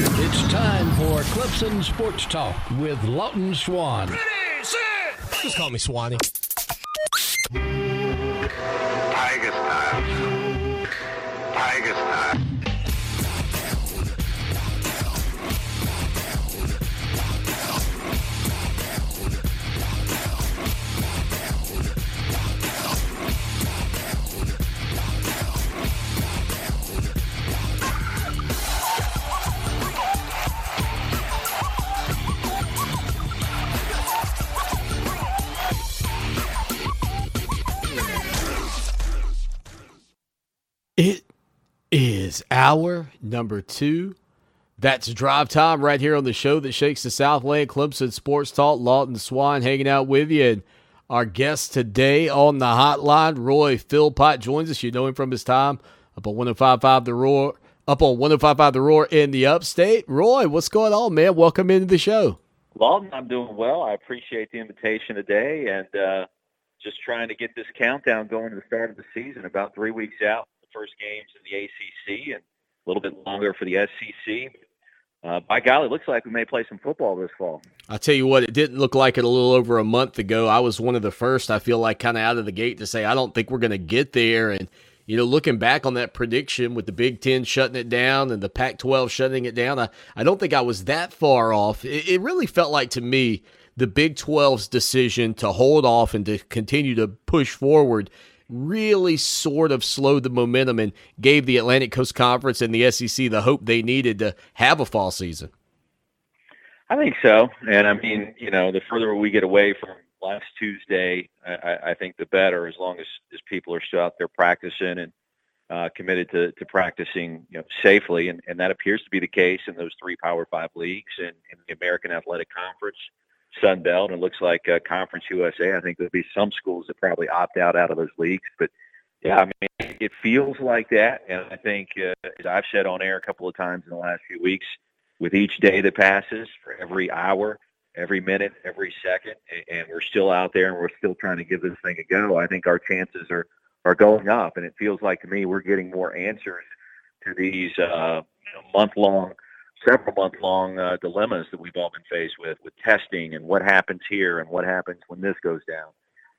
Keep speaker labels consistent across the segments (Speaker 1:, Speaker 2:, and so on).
Speaker 1: It's time for Clemson Sports Talk with Lawton Swan.
Speaker 2: Ready, set.
Speaker 3: Just call me Swanny. Hour number two. That's drive time right here on the show that shakes the Southland Clemson Sports Talk. Lawton Swan hanging out with you. And our guest today on the hotline, Roy Philpott, joins us. You know him from his time up on 1055 The Roar, up on 1055 The Roar in the upstate. Roy, what's going on, man? Welcome into the show.
Speaker 4: Lawton, I'm doing well. I appreciate the invitation today and uh, just trying to get this countdown going to the start of the season. About three weeks out, first games in the ACC and a little bit longer for the SEC. Uh, by golly, it looks like we may play some football this fall.
Speaker 3: I'll tell you what, it didn't look like it a little over a month ago. I was one of the first, I feel like, kind of out of the gate to say, I don't think we're going to get there. And, you know, looking back on that prediction with the Big Ten shutting it down and the Pac 12 shutting it down, I, I don't think I was that far off. It, it really felt like to me the Big 12's decision to hold off and to continue to push forward really sort of slowed the momentum and gave the Atlantic Coast Conference and the SEC the hope they needed to have a fall season.
Speaker 4: I think so. And I mean, you know, the further we get away from last Tuesday, I, I think the better, as long as, as people are still out there practicing and uh, committed to, to practicing you know, safely. And, and that appears to be the case in those three Power Five leagues and in the American Athletic Conference. Sun Belt. And it looks like uh, Conference USA. I think there'll be some schools that probably opt out out of those leagues. But yeah, I mean, it feels like that. And I think, uh, as I've said on air a couple of times in the last few weeks, with each day that passes, for every hour, every minute, every second, and we're still out there and we're still trying to give this thing a go, I think our chances are are going up. And it feels like to me we're getting more answers to these uh, month long several month long uh, dilemmas that we've all been faced with, with testing and what happens here and what happens when this goes down.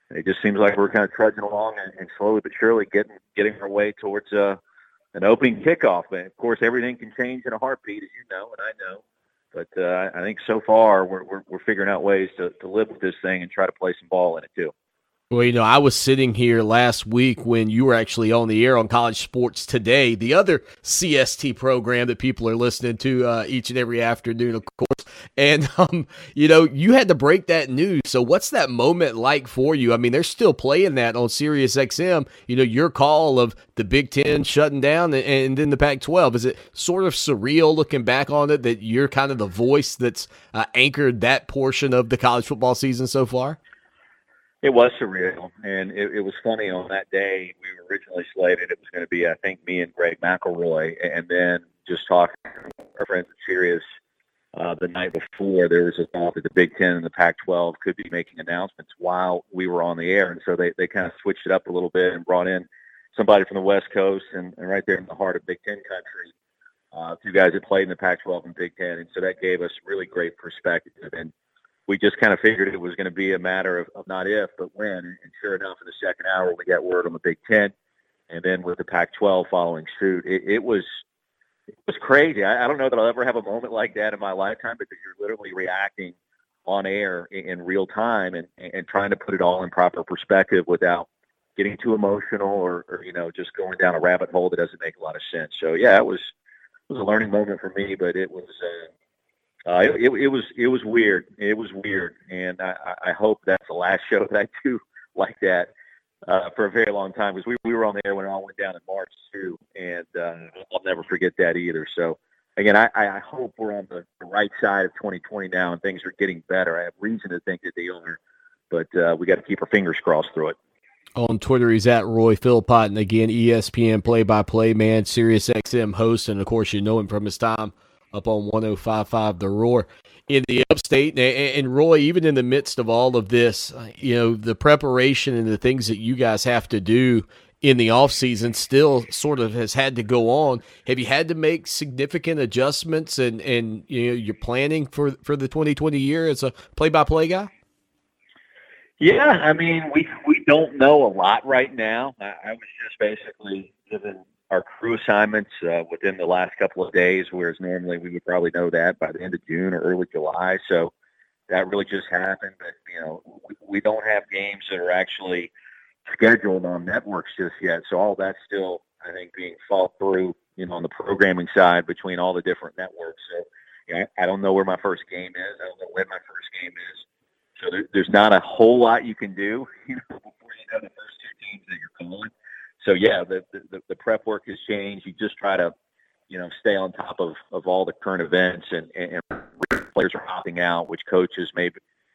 Speaker 4: And it just seems like we're kind of trudging along and, and slowly but surely getting getting our way towards uh, an opening kickoff. And of course, everything can change in a heartbeat, as you know, and I know. But uh, I think so far we're, we're we're figuring out ways to, to live with this thing and try to play some ball in it too.
Speaker 3: Well, you know, I was sitting here last week when you were actually on the air on College Sports Today, the other CST program that people are listening to uh, each and every afternoon, of course. And, um, you know, you had to break that news. So, what's that moment like for you? I mean, they're still playing that on Sirius XM. You know, your call of the Big Ten shutting down and, and then the Pac 12. Is it sort of surreal looking back on it that you're kind of the voice that's uh, anchored that portion of the college football season so far?
Speaker 4: It was surreal, and it, it was funny. On that day, we were originally slated. It was going to be, I think, me and Greg McElroy, and then just talking to our friends at Sirius uh, the night before, there was a thought that the Big Ten and the Pac-12 could be making announcements while we were on the air, and so they they kind of switched it up a little bit and brought in somebody from the West Coast and, and right there in the heart of Big Ten country, uh, two guys that played in the Pac-12 and Big Ten, and so that gave us really great perspective and we just kind of figured it was going to be a matter of, of not if, but when. And sure enough, in the second hour, we got word on the Big Ten, and then with the Pac-12 following suit, it, it was it was crazy. I, I don't know that I'll ever have a moment like that in my lifetime because you're literally reacting on air in, in real time and, and trying to put it all in proper perspective without getting too emotional or, or you know just going down a rabbit hole that doesn't make a lot of sense. So yeah, it was it was a learning moment for me, but it was uh, uh, it, it was it was weird. It was weird, and I, I hope that's the last show that I do like that uh, for a very long time because we we were on the air when it all went down in March too, and uh, I'll never forget that either. So again, I, I hope we're on the, right side of 2020 now, and things are getting better. I have reason to think that they are, but uh, we got to keep our fingers crossed through it.
Speaker 3: On Twitter, he's at Roy Philpott, and again, ESPN play-by-play man, Sirius XM host, and of course, you know him from his time up on 1055 The Roar in the upstate. And, Roy, even in the midst of all of this, uh, you know, the preparation and the things that you guys have to do in the offseason still sort of has had to go on. Have you had to make significant adjustments and and you know you're planning for for the 2020 year as a play-by-play guy?
Speaker 4: Yeah, I mean we we don't know a lot right now. I, I was just basically given our crew assignments uh, within the last couple of days, whereas normally we would probably know that by the end of June or early July. So that really just happened. But you know, we, we don't have games that are actually scheduled on networks just yet. So all that's still, I think, being thought through, you know, on the programming side between all the different networks. So you know, I don't know where my first game is. I don't know when my first game is. So there, there's not a whole lot you can do, you know, before you know the first two teams that you're calling. So yeah, the, the the prep work has changed. You just try to, you know, stay on top of of all the current events and and, players are opting out, which coaches may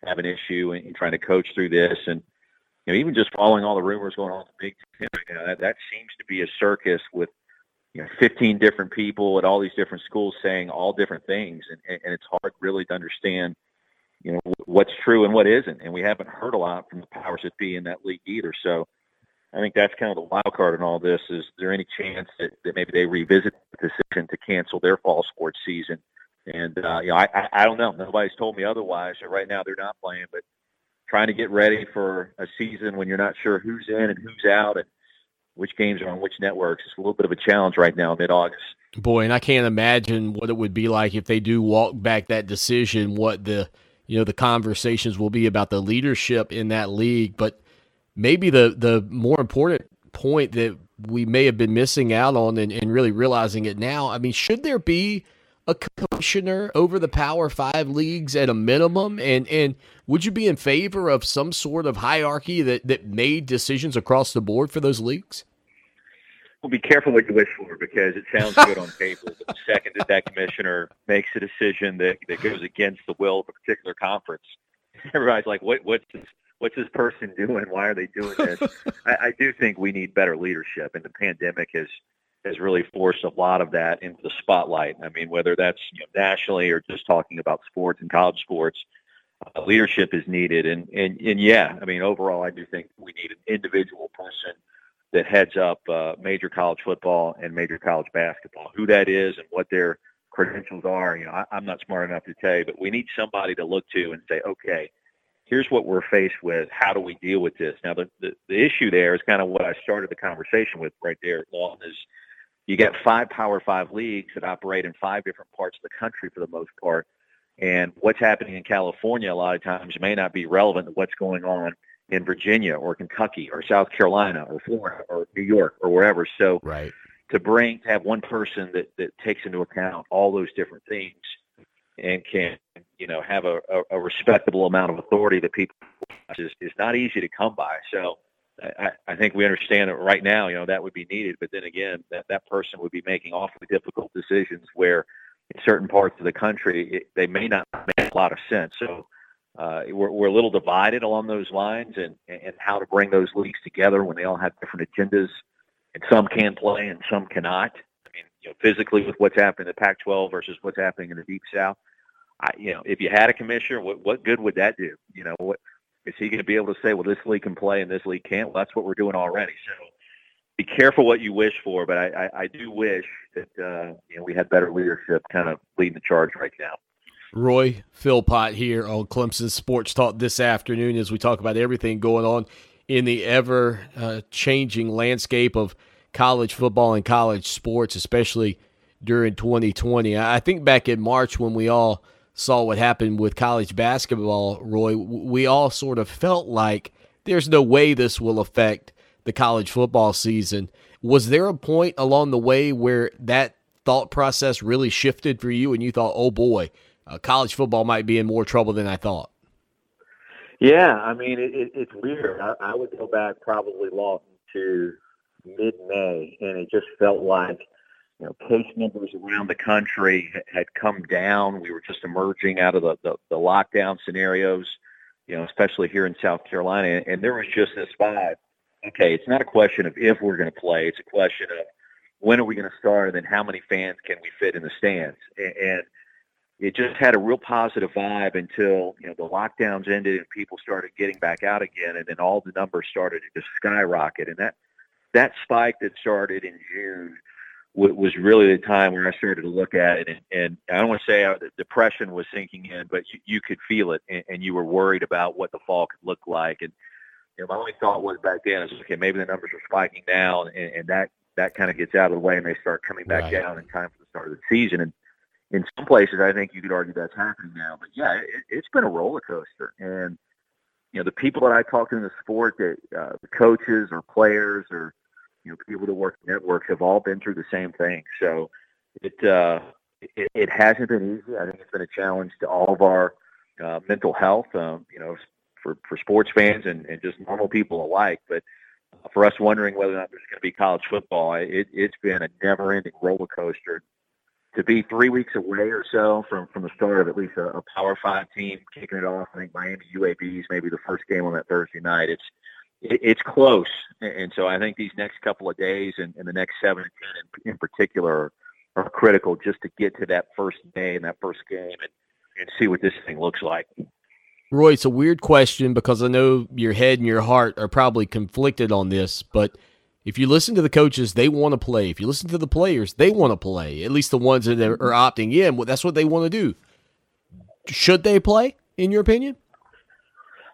Speaker 4: have an issue in, in trying to coach through this and you know, even just following all the rumors going on in the Big Ten, you know, that, that seems to be a circus with, you know, 15 different people at all these different schools saying all different things. And, and it's hard really to understand, you know, what's true and what isn't. And we haven't heard a lot from the powers that be in that league either. So I think that's kind of the wild card in all this. Is there any chance that, that maybe they revisit the decision to cancel their fall sports season? And, uh, you know, I, I, I don't know. Nobody's told me otherwise. So right now they're not playing, but trying to get ready for a season when you're not sure who's in and who's out and which games are on which networks. It's a little bit of a challenge right now, mid August.
Speaker 3: Boy, and I can't imagine what it would be like if they do walk back that decision. What the you know the conversations will be about the leadership in that league, but maybe the the more important point that we may have been missing out on and, and really realizing it now. I mean, should there be a commissioner over the Power Five leagues at a minimum? And and would you be in favor of some sort of hierarchy that, that made decisions across the board for those leagues?
Speaker 4: Well, be careful what you wish for because it sounds good on paper. But the second that that commissioner makes a decision that, that goes against the will of a particular conference, everybody's like, "What? What's this? What's this person doing? Why are they doing this?" I, I do think we need better leadership, and the pandemic has has really forced a lot of that into the spotlight. I mean, whether that's you know, nationally or just talking about sports and college sports, uh, leadership is needed. And, and and yeah, I mean, overall, I do think we need an individual person that heads up uh, major college football and major college basketball. Who that is and what their credentials are, you know, I, I'm not smart enough to tell you, but we need somebody to look to and say, okay, here's what we're faced with. How do we deal with this? Now, the, the, the issue there is kind of what I started the conversation with right there, Lawton, is you get five Power Five leagues that operate in five different parts of the country for the most part. And what's happening in California a lot of times may not be relevant to what's going on in Virginia or Kentucky or South Carolina or Florida or New York or wherever. So
Speaker 3: right.
Speaker 4: to bring to have one person that, that takes into account all those different things and can you know have a, a, a respectable amount of authority that people is, is not easy to come by. So I, I think we understand that right now, you know, that would be needed. But then again, that, that person would be making awfully difficult decisions where in certain parts of the country, it, they may not make a lot of sense. So uh, we're, we're a little divided along those lines and, and how to bring those leagues together when they all have different agendas and some can play and some cannot. I mean, you know, physically with what's happening in the Pac-12 versus what's happening in the Deep South, I, you know, if you had a commissioner, what, what good would that do? You know, what, is he going to be able to say, well, this league can play and this league can't? Well, that's what we're doing already. So be careful what you wish for, but I, I, I do wish that uh, you know we had better leadership kind of leading the charge right now.
Speaker 3: Roy Philpott here on Clemson Sports Talk this afternoon as we talk about everything going on in the ever uh, changing landscape of college football and college sports, especially during 2020. I think back in March when we all saw what happened with college basketball, Roy, we all sort of felt like there's no way this will affect the college football season. Was there a point along the way where that thought process really shifted for you and you thought, oh boy, uh, college football might be in more trouble than I thought?
Speaker 4: Yeah, I mean, it, it, it's weird. I, I would go back probably long to mid May, and it just felt like you know, case numbers around the country had come down. We were just emerging out of the, the, the lockdown scenarios, you know, especially here in South Carolina. And there was just this vibe. Okay, it's not a question of if we're going to play. It's a question of when are we going to start and then how many fans can we fit in the stands. And it just had a real positive vibe until, you know, the lockdowns ended and people started getting back out again. And then all the numbers started to just skyrocket. And that, that spike that started in June was really the time where I started to look at it, and, and I don't want to say the depression was sinking in, but you, you could feel it, and, and you were worried about what the fall could look like. And you know, my only thought was back then is, okay, maybe the numbers are spiking now, and, and that that kind of gets out of the way, and they start coming back right. down in time for the start of the season. And in some places, I think you could argue that's happening now. But yeah, it, it's been a roller coaster, and you know, the people that I talk to in the sport, that uh, the coaches or players or you know people that work networks have all been through the same thing. So it uh, it, it hasn't been easy. I think it's been a challenge to all of our uh, mental health. Um, you know, for for sports fans and, and just normal people alike. But uh, for us wondering whether or not there's going to be college football, it, it's been a never-ending roller coaster to be three weeks away or so from from the start of at least a, a Power Five team kicking it off. I think Miami UAB is maybe the first game on that Thursday night. It's it, it's close, and so I think these next couple of days and, and the next seven ten in, in particular are, are critical just to get to that first day and that first game and and see what this thing looks like.
Speaker 3: Roy, it's a weird question because I know your head and your heart are probably conflicted on this, but if you listen to the coaches, they want to play. If you listen to the players, they want to play. At least the ones that are opting in, that's what they want to do. Should they play, in your opinion?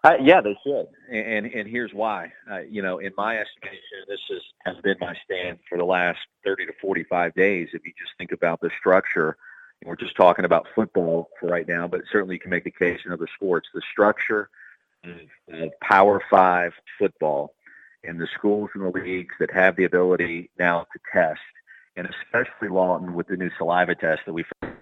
Speaker 4: Uh, yeah, they should, and and here's why. Uh, you know, in my estimation, this is, has been my stand for the last 30 to 45 days. If you just think about the structure, we're just talking about football for right now, but certainly you can make the case in other sports. The structure of, Power Five football and the schools and the leagues that have the ability now to test, and especially Lawton with the new saliva test that we found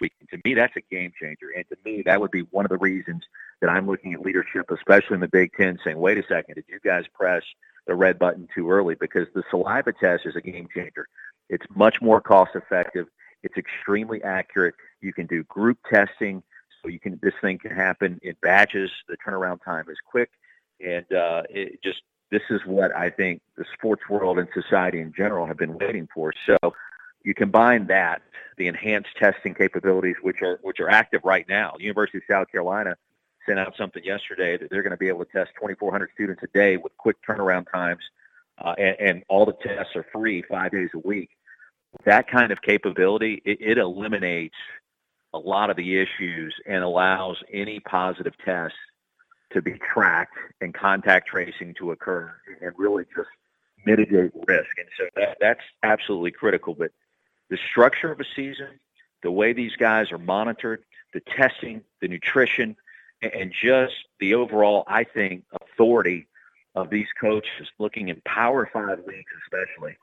Speaker 4: week. To me, that's a game changer, and to me, that would be one of the reasons that I'm looking at leadership, especially in the Big Ten, saying, "Wait a second, did you guys press the red button too early?" Because the saliva test is a game changer. It's much more cost effective. It's extremely accurate. You can do group testing, so you can this thing can happen in batches. The turnaround time is quick, and uh, it just this is what I think the sports world and society in general have been waiting for. So you combine that, the enhanced testing capabilities, which are which are active right now. University of South Carolina sent out something yesterday that they're going to be able to test 2,400 students a day with quick turnaround times, uh, and, and all the tests are free five days a week. That kind of capability, it, it eliminates a lot of the issues and allows any positive test to be tracked and contact tracing to occur and really just mitigate risk. And so that, that's absolutely critical. But the structure of a season, the way these guys are monitored, the testing, the nutrition, and just the overall, I think, authority of these coaches looking in Power Five leagues, especially,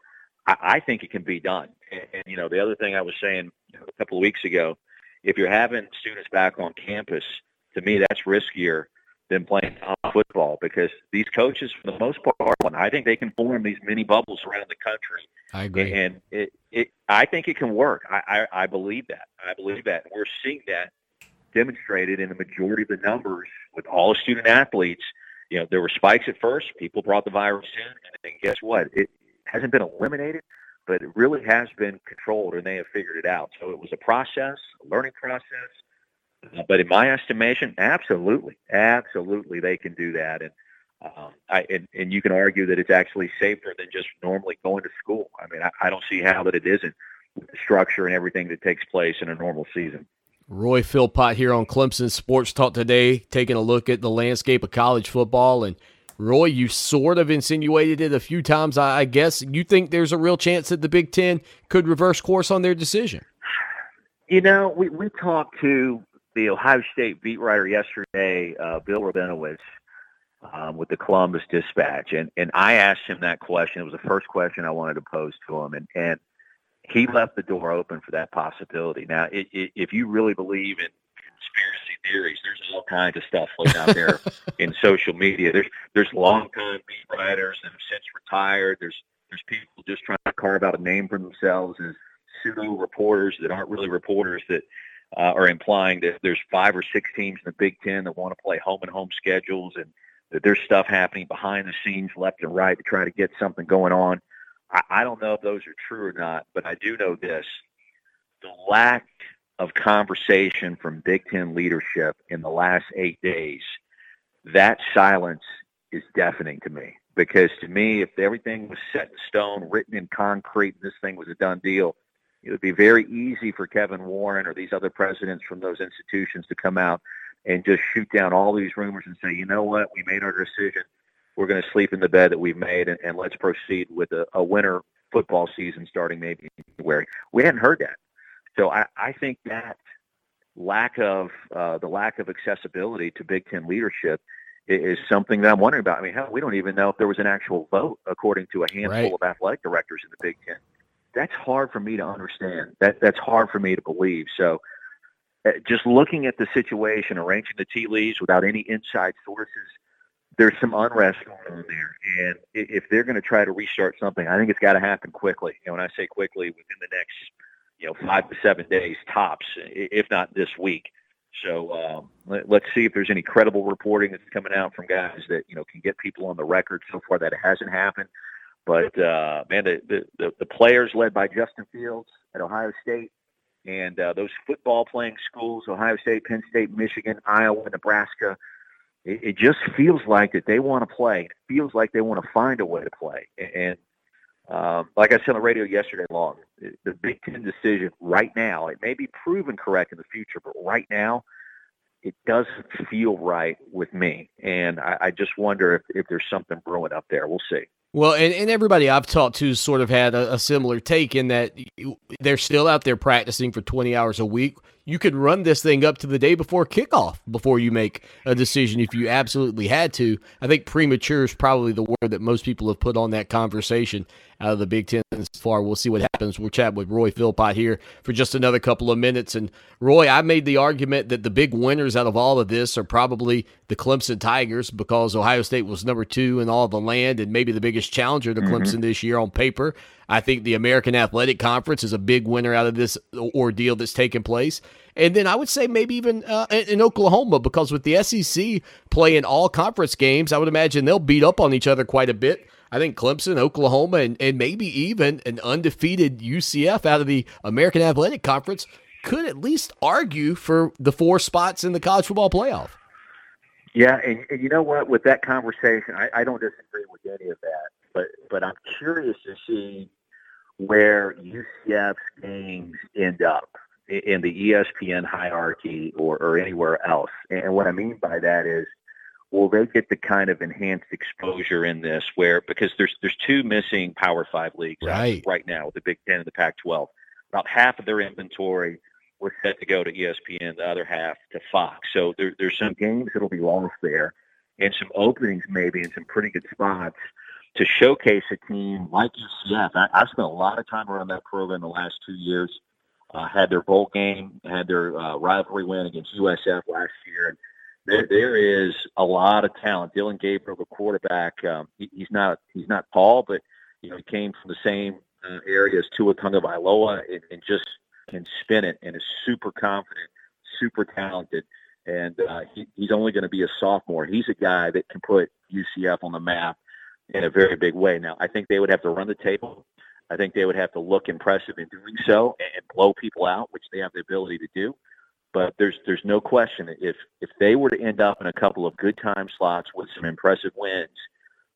Speaker 4: I, I think it can be done. And, and, you know, the other thing I was saying a couple of weeks ago, if you're having students back on campus, to me, that's riskier than playing football because these coaches, for the most part, and I think they can form these mini bubbles around the country.
Speaker 3: I agree,
Speaker 4: and it, it I think it can work. I, I, I believe that. I believe that. we're seeing that demonstrated in the majority of the numbers with all the student athletes. You know, there were spikes at first. People brought the virus in, and then guess what? It hasn't been eliminated, but it really has been controlled, and they have figured it out. So it was a process, a learning process but in my estimation, absolutely, absolutely, they can do that, and um, I and, and you can argue that it's actually safer than just normally going to school. I mean, I, I don't see how that it isn't with the structure and everything that takes place in a normal season.
Speaker 3: Roy Philpott here on Clemson Sports Talk today, taking a look at the landscape of college football. And Roy, you sort of insinuated it a few times. I guess you think there's a real chance that the Big Ten could reverse course on their decision.
Speaker 4: You know, we we talked to the Ohio State beat writer yesterday, uh, Bill Rabinowitz, um, with the Columbus Dispatch, and and I asked him that question. It was the first question I wanted to pose to him, and and he left the door open for that possibility. Now, it, it, if you really believe in conspiracy theories, there's all kinds of stuff floating out there in social media. There's there's longtime beat writers that have since retired. There's there's people just trying to carve out a name for themselves as pseudo reporters that aren't really reporters that uh, are implying that there's five or six teams in the Big Ten that want to play home and home schedules, and that there's stuff happening behind the scenes, left and right, to try to get something going on. I, I don't know if those are true or not, but I do know this: the lack of conversation from Big Ten leadership in the last eight days, that silence is deafening to me. because to me, if everything was set in stone, written in concrete, and this thing was a done deal, it would be very easy for Kevin Warren or these other presidents from those institutions to come out and just shoot down all these rumors and say, you know what, we made our decision. We're going to sleep in the bed that we've made, and, and let's proceed with a, a winter football season starting maybe in January. We hadn't heard that, so I, I think that lack of uh, the lack of accessibility to Big Ten leadership is something that I'm wondering about. I mean, hell, we don't even know if there was an actual vote according to a handful
Speaker 3: Right.
Speaker 4: of athletic directors in the Big Ten. That's hard for me to understand. That that's hard for me to believe. So, uh, just looking at the situation, arranging the tea leaves without any inside sources, there's some unrest going on there. And if they're going to try to restart something, I think it's got to happen quickly. And when I say quickly, within the next, you know, five to seven days tops, if not this week. So um, let, let's see if there's any credible reporting that's coming out from guys that you know can get people on the record. So far, that hasn't happened. But uh, man, the, the the players led by Justin Fields at Ohio State, and uh, those football playing schools, Ohio State, Penn State, Michigan, Iowa, Nebraska. It, it just feels like that they want to play. It feels like they want to find a way to play. And um, like I said on the radio yesterday, long the Big Ten decision right now. It may be proven correct in the future, but right now, it doesn't feel right with me. And I, I just wonder if, if there's something brewing up there. We'll see.
Speaker 3: Well, and, and everybody I've talked to sort of had a, a similar take in that they're still out there practicing for 20 hours a week. You could run this thing up to the day before kickoff before you make a decision if you absolutely had to. I think premature is probably the word that most people have put on that conversation out of the Big Ten so far. We'll see what happens. We'll chat with Roy Philpott here for just another couple of minutes. And Roy, I made the argument that the big winners out of all of this are probably the Clemson Tigers because Ohio State was number two in all the land and maybe the biggest challenger to mm-hmm. Clemson this year on paper. I think the American Athletic Conference is a big winner out of this ordeal that's taken place. And then I would say maybe even uh, in in Oklahoma because with the SEC playing all conference games, I would imagine they'll beat up on each other quite a bit. I think Clemson, Oklahoma, and, and maybe even an undefeated UCF out of the American Athletic Conference could at least argue for the four spots in the college football playoff.
Speaker 4: Yeah, and, and you know what? With that conversation, I, I don't disagree with any of that, but but I'm curious to see where UCF's games end up in the ESPN hierarchy or, or anywhere else. And what I mean by that is, will they get the kind of enhanced exposure in this where because there's there's two missing Power Five leagues
Speaker 3: Right.
Speaker 4: right now with the Big Ten and the Pac-12. About half of their inventory was set to go to ESPN, the other half to Fox. So there, there's some games that'll be lost there, and some openings maybe in some pretty good spots to showcase a team like UCF. I, I've spent a lot of time around that program the last two years. Uh, had their bowl game, had their uh, rivalry win against USF last year, and there, there is a lot of talent. Dillon Gabriel, the quarterback, um, he, he's not he's not tall, but you know he came from the same uh, area as Tua Tagovailoa, and, and just can spin it, and is super confident, super talented, and uh, he, he's only going to be a sophomore. He's a guy that can put UCF on the map in a very big way. Now, I think they would have to run the table. I think they would have to look impressive in doing so and blow people out, which they have the ability to do. But there's there's no question if if they were to end up in a couple of good time slots with some impressive wins,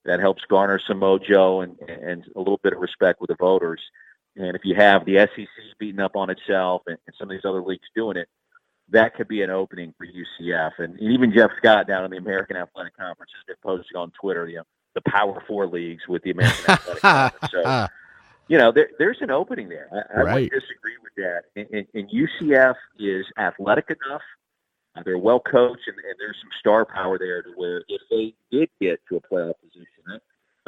Speaker 4: that helps garner some mojo and and a little bit of respect with the voters. And if you have the SEC beating up on itself and, and some of these other leagues doing it, that could be an opening for UCF. And even Jeff Scott down in the American Athletic Conference has been posting on Twitter, you know, the Power Four leagues with the American Athletic Conference. So you know, there, there's an opening there. I, I
Speaker 3: Right.
Speaker 4: wouldn't disagree with that. And, and, and UCF is athletic enough. Uh, they're well coached, and, and there's some star power there to where if they did get to a playoff position, I,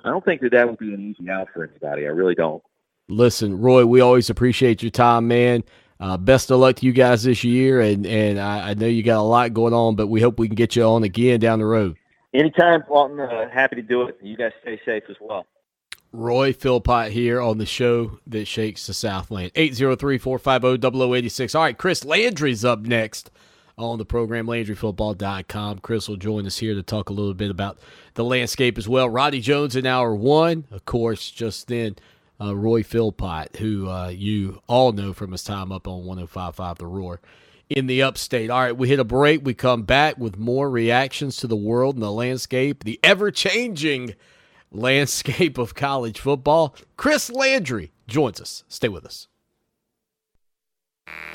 Speaker 4: I don't think that that would be an easy out for anybody. I really don't.
Speaker 3: Listen, Roy, we always appreciate your time, man. Uh, best of luck to you guys this year, and and I, I know you got a lot going on, but we hope we can get you on again down the road.
Speaker 4: Anytime, Lawton. Uh, happy to do it. You guys stay safe as well.
Speaker 3: Roy Philpott here on the show that shakes the Southland. 803-450-0086. All right, Chris Landry's up next on the program, LandryFootball.com. Chris will join us here to talk a little bit about the landscape as well. Roddy Jones in hour one, of course, just then uh, Roy Philpott, who uh, you all know from his time up on 105.5 The Roar in the upstate. All right, we hit a break. We come back with more reactions to the world and the landscape, the ever-changing landscape of college football. Chris Landry joins us. Stay with us.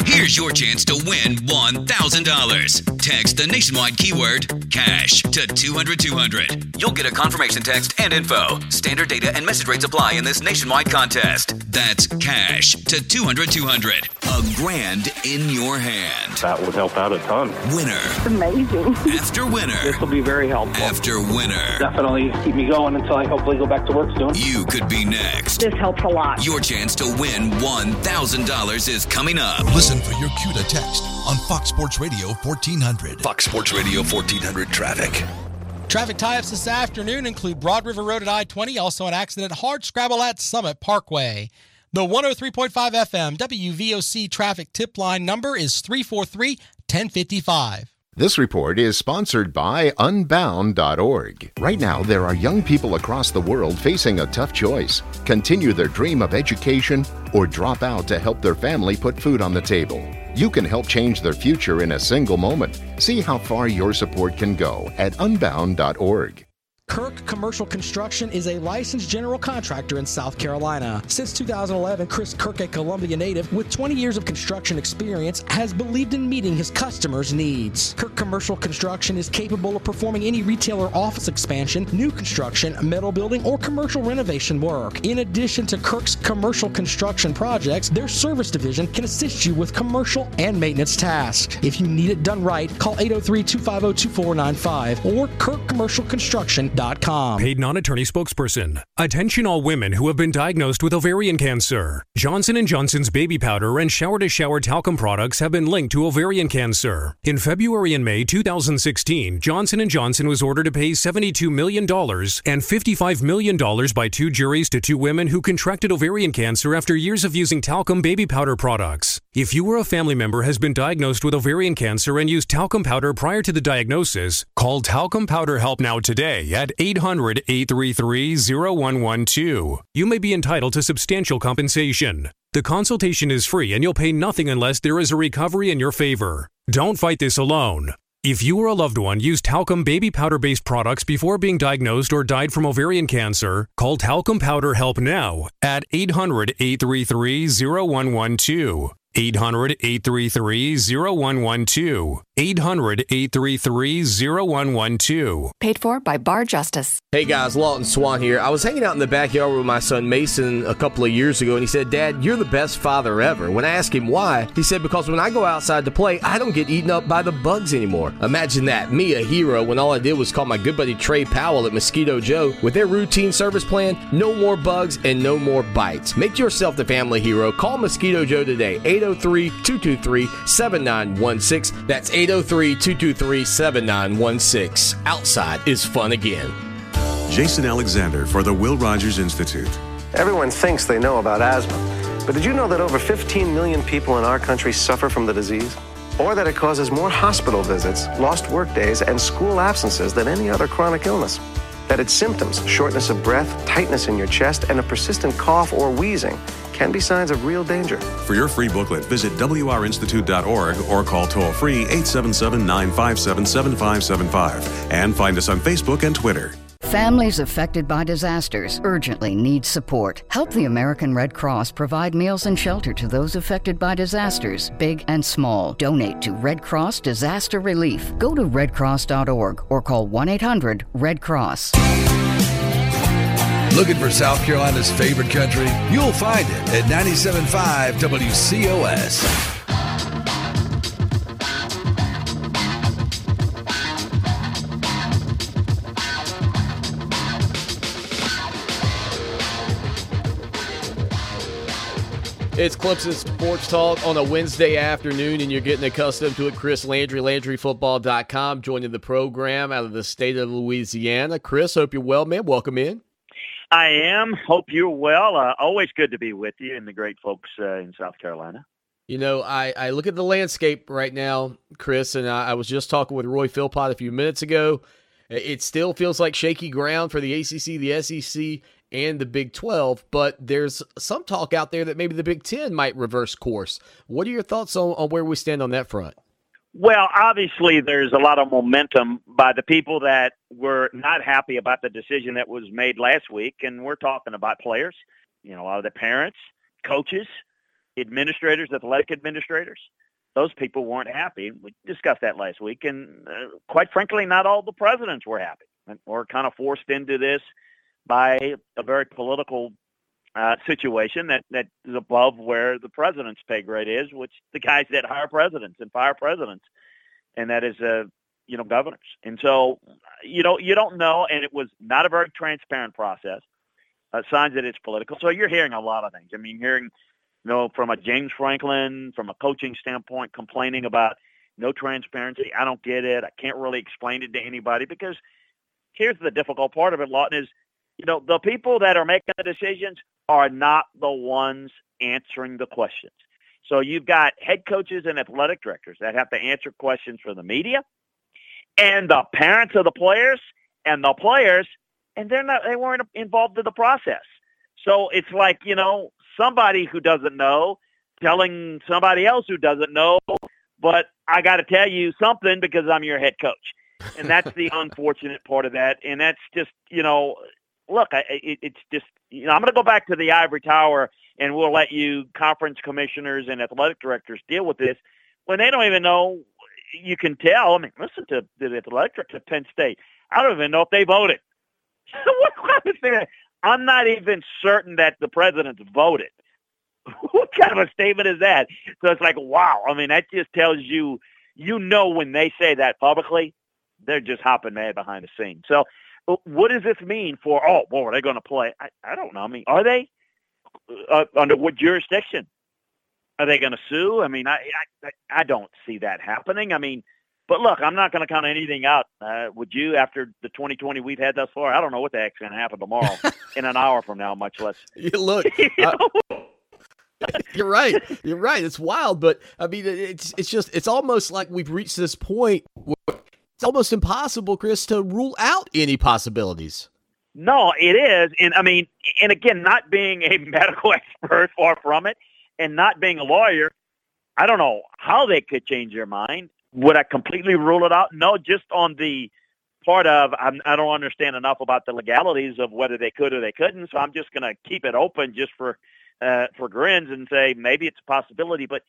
Speaker 2: Here's your chance to win $1,000. Text the nationwide keyword cash to 200 200. You'll get a confirmation text and info. Standard data and message rates apply in this nationwide contest. That's cash to 200 200. A grand in your hand.
Speaker 5: That would help out a ton.
Speaker 2: Winner
Speaker 6: amazing.
Speaker 2: after winner
Speaker 5: This will be very helpful.
Speaker 2: after winner.
Speaker 5: Definitely keep me going until I hopefully go back to work soon.
Speaker 2: You could be next.
Speaker 6: This helps a lot.
Speaker 2: Your chance to win $1,000 is coming up.
Speaker 7: Listen for your cue to text on Fox Sports Radio 1400.
Speaker 8: Fox Sports Radio 1400 traffic.
Speaker 9: Traffic tie-ups this afternoon include Broad River Road at I-20, also an accident hard scrabble at Summit Parkway. The 103.5 FM WVOC traffic tip line number is 343 1055.
Speaker 10: This report is sponsored by Unbound.org. Right now, there are young people across the world facing a tough choice continue their dream of education or drop out to help their family put food on the table. You can help change their future in a single moment. See how far your support can go at Unbound.org.
Speaker 9: Kirk Commercial Construction is a licensed general contractor in South Carolina. Since 2011, Chris Kirk, a Columbia native with 20 years of construction experience, has believed in meeting his customers' needs. Kirk Commercial Construction is capable of performing any retail or office expansion, new construction, metal building, or commercial renovation work. In addition to Kirk's commercial construction projects, their service division can assist you with commercial and maintenance tasks. If you need it done right, call 803 250 2495 or kirkcommercialconstruction.com.
Speaker 11: Paid non-attorney spokesperson. Attention all women who have been diagnosed with ovarian cancer. Johnson & Johnson's baby powder and shower-to-shower talcum products have been linked to ovarian cancer. In February and May 2016, Johnson & Johnson was ordered to pay $72 million and $55 million by two juries to two women who contracted ovarian cancer after years of using talcum baby powder products. If you or a family member has been diagnosed with ovarian cancer and used talcum powder prior to the diagnosis, call Talcum Powder Help Now today at 800 833 0112. You may be entitled to substantial compensation. The consultation is free and you'll pay nothing unless there is a recovery in your favor. Don't fight this alone. If you or a loved one used talcum baby powder based products before being diagnosed or died from ovarian cancer, call Talcum Powder Help now at 800 833 0112. 800 833 0112. 800 833 0112.
Speaker 12: Paid for by Bar Justice.
Speaker 3: Hey guys, Lawton Swan here. I was hanging out in the backyard with my son Mason a couple of years ago, and he said, Dad, you're the best father ever. When I asked him why, he said, Because when I go outside to play, I don't get eaten up by the bugs anymore. Imagine that, me a hero, when all I did was call my good buddy Trey Powell at Mosquito Joe. With their routine service plan, no more bugs and no more bites. Make yourself the family hero. Call Mosquito Joe today, 803 223 7916. That's 803 223 7916. Outside is fun again.
Speaker 13: Jason Alexander for the Will Rogers Institute.
Speaker 14: Everyone thinks they know about asthma, but did you know that over 15 million people in our country suffer from the disease? Or that it causes more hospital visits, lost work days, and school absences than any other chronic illness? That its symptoms, shortness of breath, tightness in your chest, and a persistent cough or wheezing, can be signs of real danger.
Speaker 13: For your free booklet, visit WRInstitute.org or call toll free 877 957 7575 and find us on Facebook and Twitter.
Speaker 15: Families affected by disasters urgently need support. Help the American Red Cross provide meals and shelter to those affected by disasters, big and small. Donate to Red Cross Disaster Relief. Go to redcross.org or call 1 800 Red Cross.
Speaker 8: Looking for South Carolina's favorite country? You'll find it at 97.5 WCOS.
Speaker 3: It's Clemson Sports Talk on a Wednesday afternoon, and you're getting accustomed to it. Chris Landry, LandryFootball.com, joining the program out of the state of Louisiana. Chris, hope you're well, man. Welcome in.
Speaker 16: I am. Hope you're well. Uh, always good to be with you and the great folks uh, in South Carolina.
Speaker 3: You know, I, I look at the landscape right now, Chris, and I, I was just talking with Roy Philpott a few minutes ago. It still feels like shaky ground for the ACC, the SEC, and the Big 12, but there's some talk out there that maybe the Big 10 might reverse course. What are your thoughts on, on where we stand on that front?
Speaker 16: Well, obviously, there's a lot of momentum by the people that were not happy about the decision that was made last week, and we're talking about players, you know, a lot of the parents, coaches, administrators, athletic administrators. Those people weren't happy. We discussed that last week, and uh, quite frankly, not all the presidents were happy. We're kind of forced into this by a very political uh, situation that that is above where the president's pay grade is, which the guys that hire presidents and fire presidents, and that is uh, you know governors. And so you know you don't know, and it was not a very transparent process. Uh, signs that it's political. So you're hearing a lot of things. I mean, hearing you know from a James Franklin, from a coaching standpoint, complaining about no transparency. I don't get it. I can't really explain it to anybody because here's the difficult part of it, Lawton, is you know, the people that are making the decisions are not the ones answering the questions. So you've got head coaches and athletic directors that have to answer questions for the media and the parents of the players and the players, and they're not, they weren't involved in the process. So it's like, you know, somebody who doesn't know telling somebody else who doesn't know, but I got to tell you something because I'm your head coach. And that's the unfortunate part of that. And that's just, you know, look, I, it, it's just you know I'm going to go back to the ivory tower, and we'll let you conference commissioners and athletic directors deal with this when they don't even know. You can tell. I mean, listen to the athletic director of Penn State. I don't even know if they voted. what I'm not even certain that the president's voted. what kind of a statement is that? So it's like, wow. I mean, that just tells you, you know, when they say that publicly, they're just hopping mad behind the scenes. So what does this mean for? Oh, boy, are they going to play? I, I don't know. I mean, are they uh, under what jurisdiction? Are they going to sue? I mean, I, I I don't see that happening. I mean, but look, I'm not going to count anything out. Uh, would you after the 2020 we've had thus far? I don't know what the heck's going to happen tomorrow, in an hour from now, much less.
Speaker 3: You look. you know? You're right. You're right. It's wild, but I mean, it's it's just it's almost like we've reached this point where it's almost impossible, Chris, to rule out any possibilities.
Speaker 16: No, it is. And I mean, and again, not being a medical expert, far from it, and not being a lawyer, I don't know how they could change their mind. Would I completely rule it out? No, just on the part of I'm, I do not understand enough about the legalities of whether they could or they couldn't. So I'm just going to keep it open just for uh, for grins and say maybe it's a possibility. But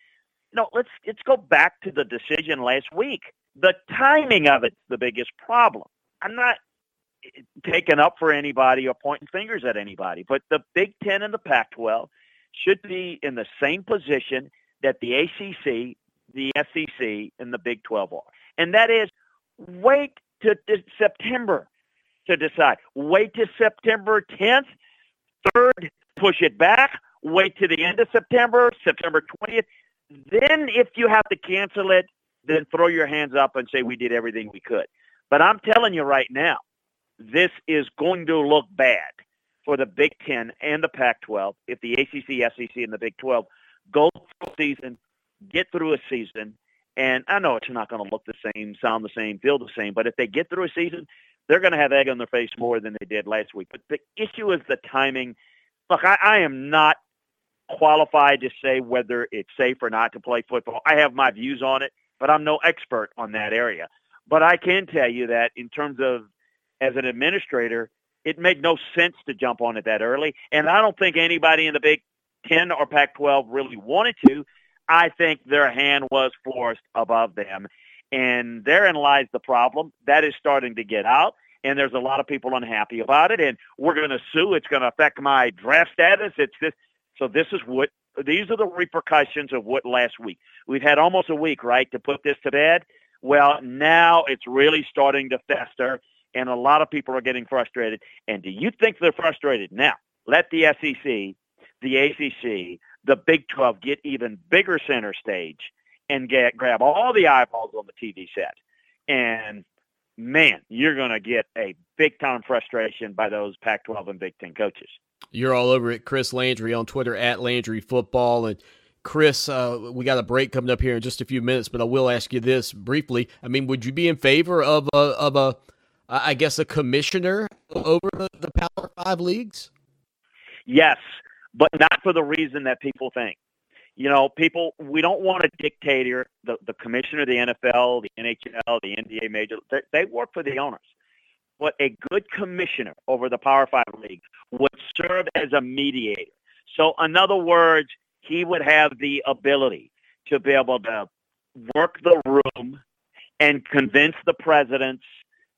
Speaker 16: you know, let's let's go back to the decision last week. The timing of it's the biggest problem. I'm not eh, taking up for anybody or pointing fingers at anybody, but the Big Ten and the Pac 12 should be in the same position that the ACC, the SEC, and the Big 12 are. And that is wait to, to September to decide. Wait to September 10th. Third, push it back. Wait to the end of September, September 20th. Then, if you have to cancel it, then throw your hands up and say we did everything we could. But I'm telling you right now, this is going to look bad for the Big Ten and the Pac-12 if the ACC, SEC, and the Big 12 go through a season, get through a season, and I know it's not going to look the same, sound the same, feel the same, but if they get through a season, they're going to have egg on their face more than they did last week. But the issue is the timing. Look, I, I am not qualified to say whether it's safe or not to play football. I have my views on it but I'm no expert on that area. But I can tell you that in terms of as an administrator, it made no sense to jump on it that early. And I don't think anybody in the Big 10 or Pac 12 really wanted to. I think their hand was forced above them. And therein lies the problem. That is starting to get out. And there's a lot of people unhappy about it. And we're going to sue. It's going to affect my draft status. It's this. So this is what these are the repercussions of what last week. We've had almost a week, right, to put this to bed. Well, now it's really starting to fester, and a lot of people are getting frustrated. And do you think they're frustrated? Now, let the SEC, the ACC, the Big 12 get even bigger center stage and get grab all the eyeballs on the TV set. And man, you're going to get a big time frustration by those Pac 12 and Big 10 coaches.
Speaker 3: You're all over it, Chris Landry on Twitter at Landry Football. And Chris, uh, we got a break coming up here in just a few minutes, but I will ask you this briefly. I mean, would you be in favor of a, of a I guess, a commissioner over the, the Power Five leagues?
Speaker 16: Yes, but not for the reason that people think. You know, people, we don't want a dictator, the, the commissioner the NFL, the NHL, the NBA major, they, they work for the owners. But a good commissioner over the Power Five League would serve as a mediator. So, in other words, he would have the ability to be able to work the room and convince the presidents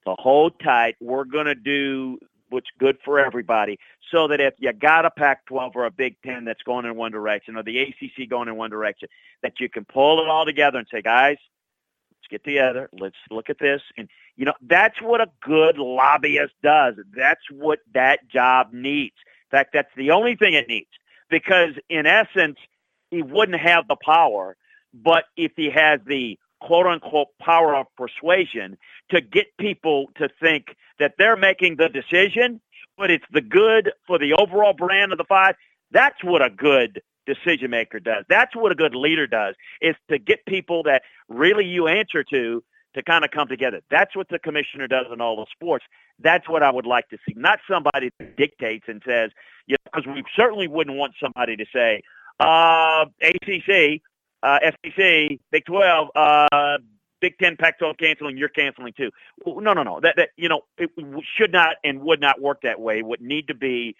Speaker 16: to hold tight. We're going to do what's good for everybody so that if you got a Pac-12 or a Big Ten that's going in one direction or the ACC going in one direction, that you can pull it all together and say, guys, get together. Let's look at this. And, you know, that's what a good lobbyist does. That's what that job needs. In fact, that's the only thing it needs because in essence, he wouldn't have the power. But if he has the quote unquote power of persuasion to get people to think that they're making the decision, but it's the good for the overall brand of the five. That's what a good decision maker does. That's what a good leader does is to get people that really you answer to to kind of come together. That's what the commissioner does in all the sports. That's what I would like to see. Not somebody that dictates and says, you know, because we certainly wouldn't want somebody to say, uh, ACC, uh, SEC, Big 12, uh, Big Ten, Pac-12 canceling, you're canceling too. No, no, no. That, that you know, it should not and would not work that way. Would need to be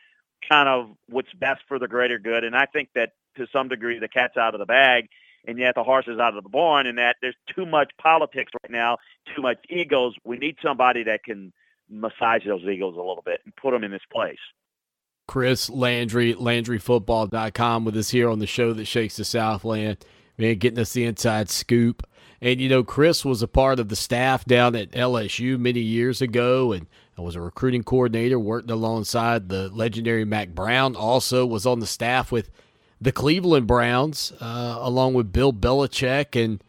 Speaker 16: kind of what's best for the greater good. And I think that to some degree, the cat's out of the bag, and yet the horse is out of the barn. And that there's too much politics right now, too much egos. We need somebody that can massage those egos a little bit and put them in this place.
Speaker 3: Chris Landry, LandryFootball.com, with us here on the show that shakes the Southland man, getting us the inside scoop. And, you know, Chris was a part of the staff down at LSU many years ago and was a recruiting coordinator, worked alongside the legendary Mack Brown, also was on the staff with the Cleveland Browns, uh, along with Bill Belichick and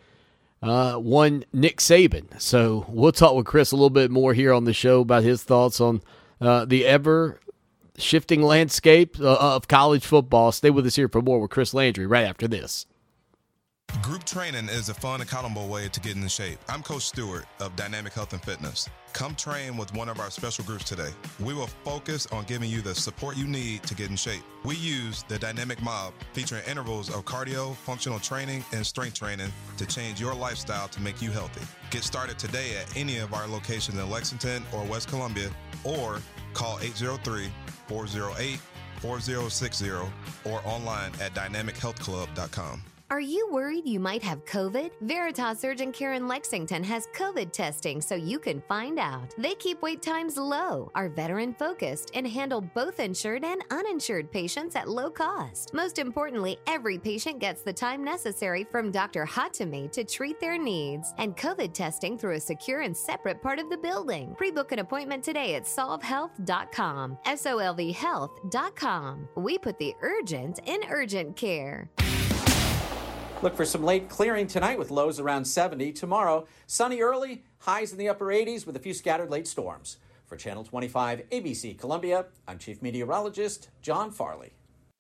Speaker 3: uh, one Nick Saban. So we'll talk with Chris a little bit more here on the show about his thoughts on uh, the ever shifting landscape uh, of college football. Stay with us here for more with Chris Landry right after this.
Speaker 6: Group training is a fun, accountable way to get in shape. I'm Coach Stewart of Dynamic Health and Fitness. Come train with one of our special groups today. We will focus on giving you the support you need to get in shape. We use the Dynamic Mob, featuring intervals of cardio, functional training, and strength training to change your lifestyle to make you healthy. Get started today at any of our locations in Lexington or West Columbia, or call 803 408 4060 or online at dynamichealthclub.com.
Speaker 12: Are you worried you might have COVID? Veritas Urgent Care Lexington has COVID testing so you can find out. They keep wait times low, are veteran focused, and handle both insured and uninsured patients at low cost. Most importantly, every patient gets the time necessary from Dr. Hatame to treat their needs, and COVID testing through a secure and separate part of the building. Pre book an appointment today at solvehealth.com. S O L V health.com. We put the urgent in urgent care.
Speaker 17: Look for some late clearing tonight with lows around 70. Tomorrow, sunny early, highs in the upper 80s with a few scattered late storms. For Channel 25 ABC Columbia, I'm Chief Meteorologist John Farley.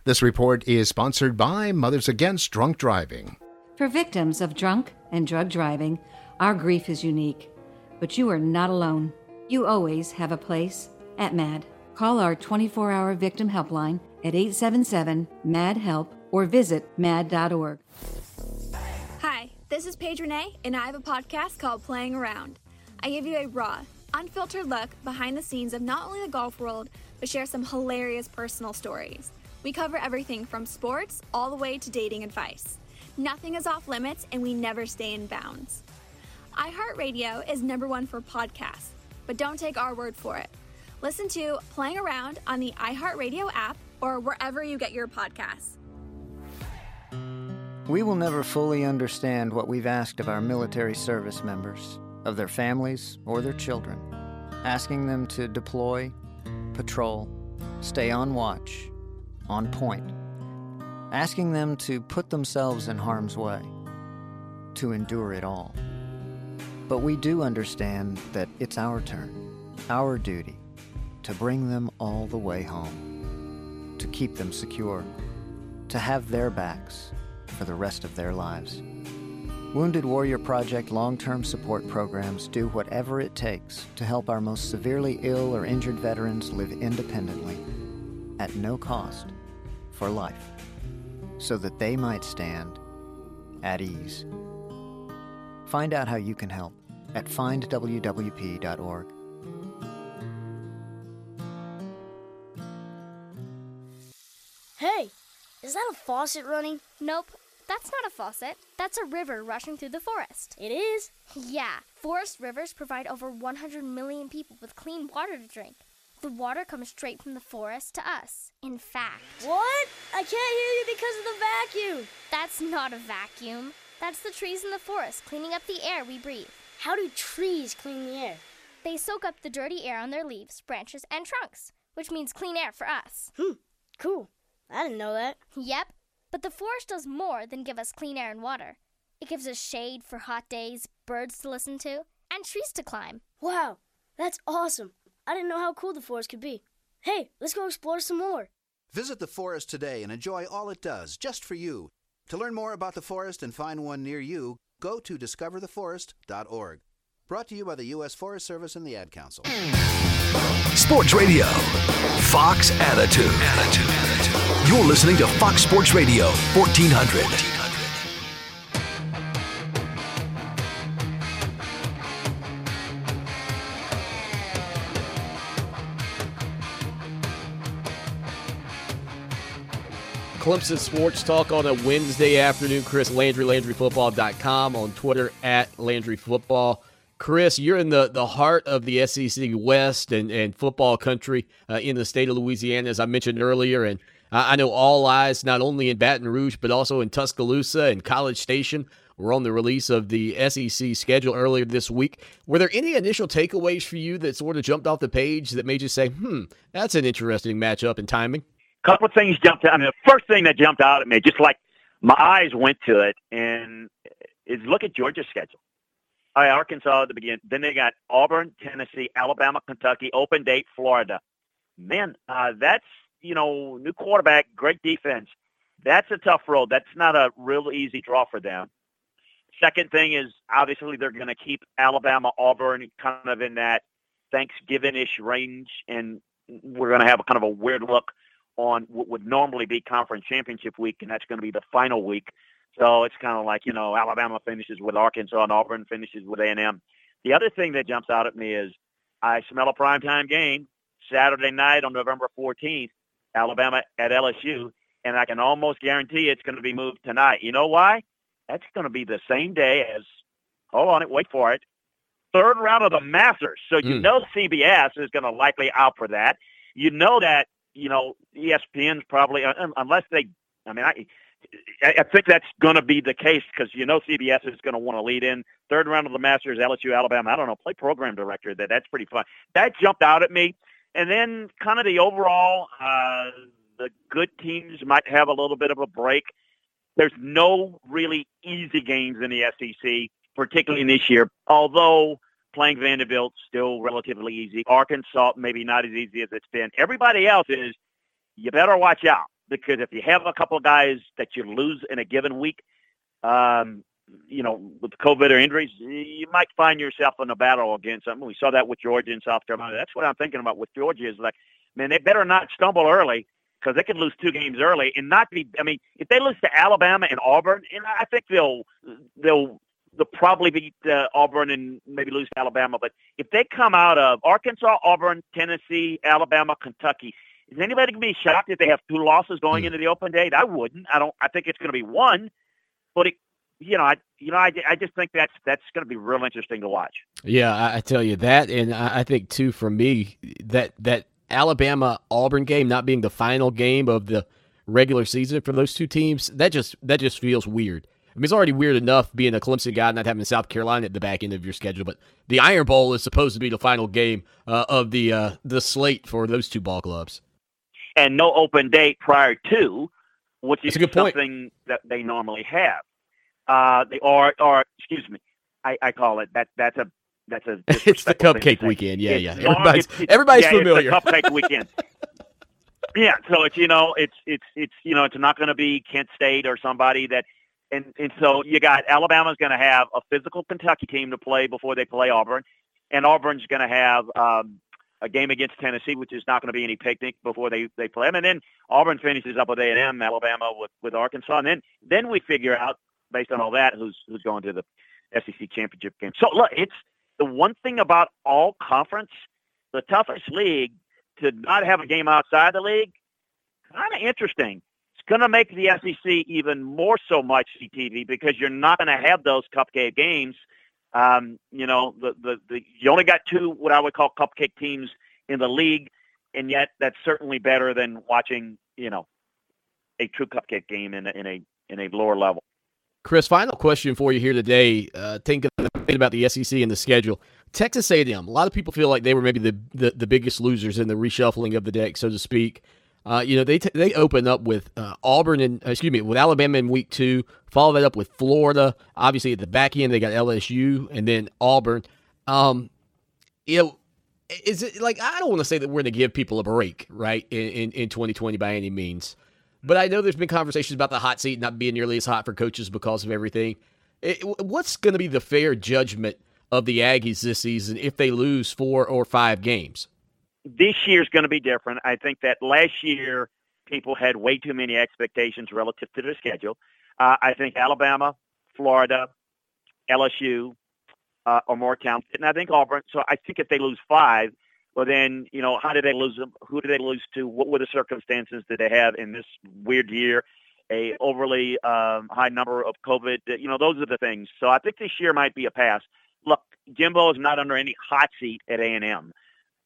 Speaker 10: This report is sponsored by Mothers Against Drunk Driving.
Speaker 18: For victims of drunk and drug driving, our grief is unique, but you are not alone. You always have a place at MADD. Call our 24 hour victim helpline at 877 MADD HELP or visit MADD.org.
Speaker 19: This is Paige Renee, and I have a podcast called Playing Around. I give you a raw, unfiltered look behind the scenes of not only the golf world, but share some hilarious personal stories. We cover everything from sports all the way to dating advice. Nothing is off limits, and we never stay in bounds. iHeartRadio is number one for podcasts, but don't take our word for it. Listen to Playing Around on the iHeartRadio app or wherever you get your podcasts.
Speaker 20: We will never fully understand what we've asked of our military service members, of their families, or their children. Asking them to deploy, patrol, stay on watch, on point. Asking them to put themselves in harm's way, to endure it all. But we do understand that it's our turn, our duty, to bring them all the way home, to keep them secure, to have their backs for the rest of their lives. Wounded Warrior Project long term support programs do whatever it takes to help our most severely ill or injured veterans live independently, at no cost, for life. so that they might stand at ease. Find out how you can help at findwwp.org.
Speaker 21: Hey, is that a faucet running? Nope. That's not a faucet. That's a river rushing through the forest. It is? Yeah. Forest rivers provide over 100 million people with clean water to drink. The water comes straight from the forest to us. In fact. What? I can't hear you because of the vacuum. That's not a vacuum. That's the trees in the forest cleaning up the air we breathe. How do trees clean the air? They soak up the dirty air on their leaves, branches, and trunks, which means clean air for us. Hmm, cool. I didn't know that. Yep. But the forest does more than give us clean air and water. It gives us shade for hot days, birds to listen to, and trees to climb. Wow, that's awesome. I didn't know how cool the forest could be. Hey, let's go explore some more.
Speaker 22: Visit the forest today and enjoy all it does just for you. To learn more about the forest and find one near you, go to discovertheforest.org. Brought to you by the U.S. Forest Service and the Ad Council.
Speaker 7: Sports Radio. Fox Attitude. Attitude. You're listening to Fox Sports Radio, 1400.
Speaker 3: Clemson Sports Talk on a Wednesday afternoon. Chris Landry, LandryFootball.com, on Twitter at LandryFootball. Chris, you're in the, the heart of the SEC West and, and football country uh, in the state of Louisiana, as I mentioned earlier. And I know all eyes, not only in Baton Rouge, but also in Tuscaloosa and College Station, were on the release of the SEC schedule earlier this week. Were there any initial takeaways for you that sort of jumped off the page that made you say, hmm, that's an interesting matchup and timing?
Speaker 16: A couple of things jumped out. I mean, the first thing that jumped out at me, just like my eyes went to it, and is look at Georgia's schedule. All right, Arkansas at the beginning. Then they got Auburn, Tennessee, Alabama, Kentucky, open date, Florida. Man, uh, that's you know, new quarterback, great defense. That's a tough road. That's not a real easy draw for them. Second thing is obviously they're going to keep Alabama, Auburn kind of in that Thanksgiving-ish range, and we're going to have a kind of a weird look on what would normally be conference championship week, and that's going to be the final week. So it's kind of like you know Alabama finishes with Arkansas and Auburn finishes with A&M. The other thing that jumps out at me is I smell a primetime game Saturday night on November 14th, Alabama at LSU, and I can almost guarantee it's going to be moved tonight. You know why? That's going to be the same day as hold on it, wait for it, third round of the Masters. So you mm. know CBS is going to likely out for that. You know that you know, ESPN's probably unless they. I mean, I I think that's going to be the case because you know CBS is going to want to lead in third round of the Masters, LSU, Alabama. I don't know, play program director. That that's pretty fun. That jumped out at me, and then kind of the overall. Uh, the good teams might have a little bit of a break. There's no really easy games in the SEC, particularly in this year. Although playing Vanderbilt still relatively easy. Arkansas maybe not as easy as it's been. Everybody else is you better watch out because if you have a couple of guys that you lose in a given week, um, you know, with COVID or injuries, you might find yourself in a battle against them. We saw that with Georgia and South Carolina. That's what I'm thinking about with Georgia is like, man, they better not stumble early because they could lose two games early and not be. I mean, if they lose to Alabama and Auburn, and I think they'll they'll they'll probably beat uh, Auburn and maybe lose to Alabama. But if they come out of Arkansas, Auburn, Tennessee, Alabama, Kentucky, is anybody going to be shocked if they have two losses going into the open date? I wouldn't. I don't. I think it's going to be one, but it, you know, I you know, I, I just think that's that's going to be real interesting to watch.
Speaker 3: Yeah, I, I tell you that, and I, I think too for me that that Alabama Auburn game not being the final game of the regular season for those two teams that just that just feels weird. I mean, it's already weird enough being a Clemson guy not having South Carolina at the back end of your schedule, but the Iron Bowl is supposed to be the final game uh, of the uh, the slate for those two ball clubs.
Speaker 16: And no open date prior to, which is something that they normally have. Uh, they are, or excuse me, I, I call it that. That's a that's a.
Speaker 3: it's the cupcake weekend. Yeah, it's yeah. Everybody's it's, everybody's
Speaker 16: yeah,
Speaker 3: familiar.
Speaker 16: It's the cupcake weekend. yeah, so it's you know it's it's it's you know it's not going to be Kent State or somebody that and and so you got Alabama's going to have a physical Kentucky team to play before they play Auburn, and Auburn's going to have um, a game against Tennessee, which is not going to be any picnic before they they play them, and then Auburn finishes up with A and M, Alabama with with Arkansas, and then then we figure out based on all that who's who's going to the SEC championship game. So look, it's the one thing about all conference, the toughest league to not have a game outside the league, kind of interesting. It's going to make the SEC even more so much CTV because you're not going to have those cupcake games. Um, you know, the, the the you only got two what I would call cupcake teams in the league, and yet that's certainly better than watching you know a true cupcake game in a, in a in a lower level.
Speaker 3: Chris, final question for you here today. Uh, thinking about the SEC and the schedule, Texas A&M. A lot of people feel like they were maybe the, the, the biggest losers in the reshuffling of the deck, so to speak. Uh, you know, they t- they open up with uh, Auburn and excuse me with Alabama in week two. Follow that up with Florida. Obviously, at the back end they got LSU and then Auburn. Um, you know, is it like I don't want to say that we're going to give people a break, right? In, in in 2020 by any means. But I know there's been conversations about the hot seat not being nearly as hot for coaches because of everything. It, what's going to be the fair judgment of the Aggies this season if they lose four or five games?
Speaker 16: This year's going to be different. I think that last year people had way too many expectations relative to their schedule. Uh, I think Alabama, Florida, LSU uh, are more talented, and I think Auburn. So I think if they lose five, well, then, you know, how did they lose them? Who did they lose to? What were the circumstances that they have in this weird year? A overly um, high number of COVID. You know, those are the things. So I think this year might be a pass. Look, Jimbo is not under any hot seat at A and M.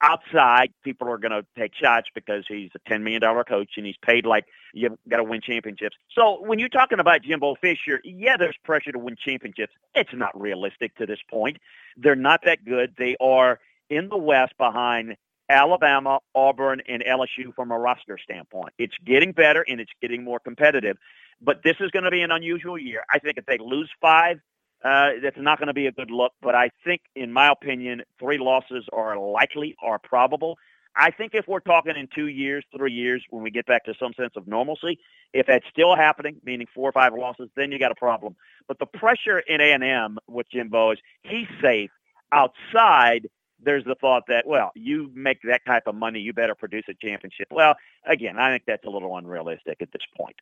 Speaker 16: Outside, people are going to take shots because he's a ten million dollar coach and he's paid like you've got to win championships. So when you're talking about Jimbo Fisher, yeah, there's pressure to win championships. It's not realistic to this point. They're not that good. They are in the West behind Alabama, Auburn, and LSU from a roster standpoint. It's getting better and it's getting more competitive. But this is going to be an unusual year. I think if they lose five, uh, that's not going to be a good look. But I think, in my opinion, three losses are likely or probable. I think if we're talking in two years, three years, when we get back to some sense of normalcy, if that's still happening, meaning four or five losses, then you got a problem. But the pressure in A&M with Jimbo is he's safe outside there's the thought that, well, you make that type of money, you better produce a championship. Well, again, I think that's a little unrealistic at this point.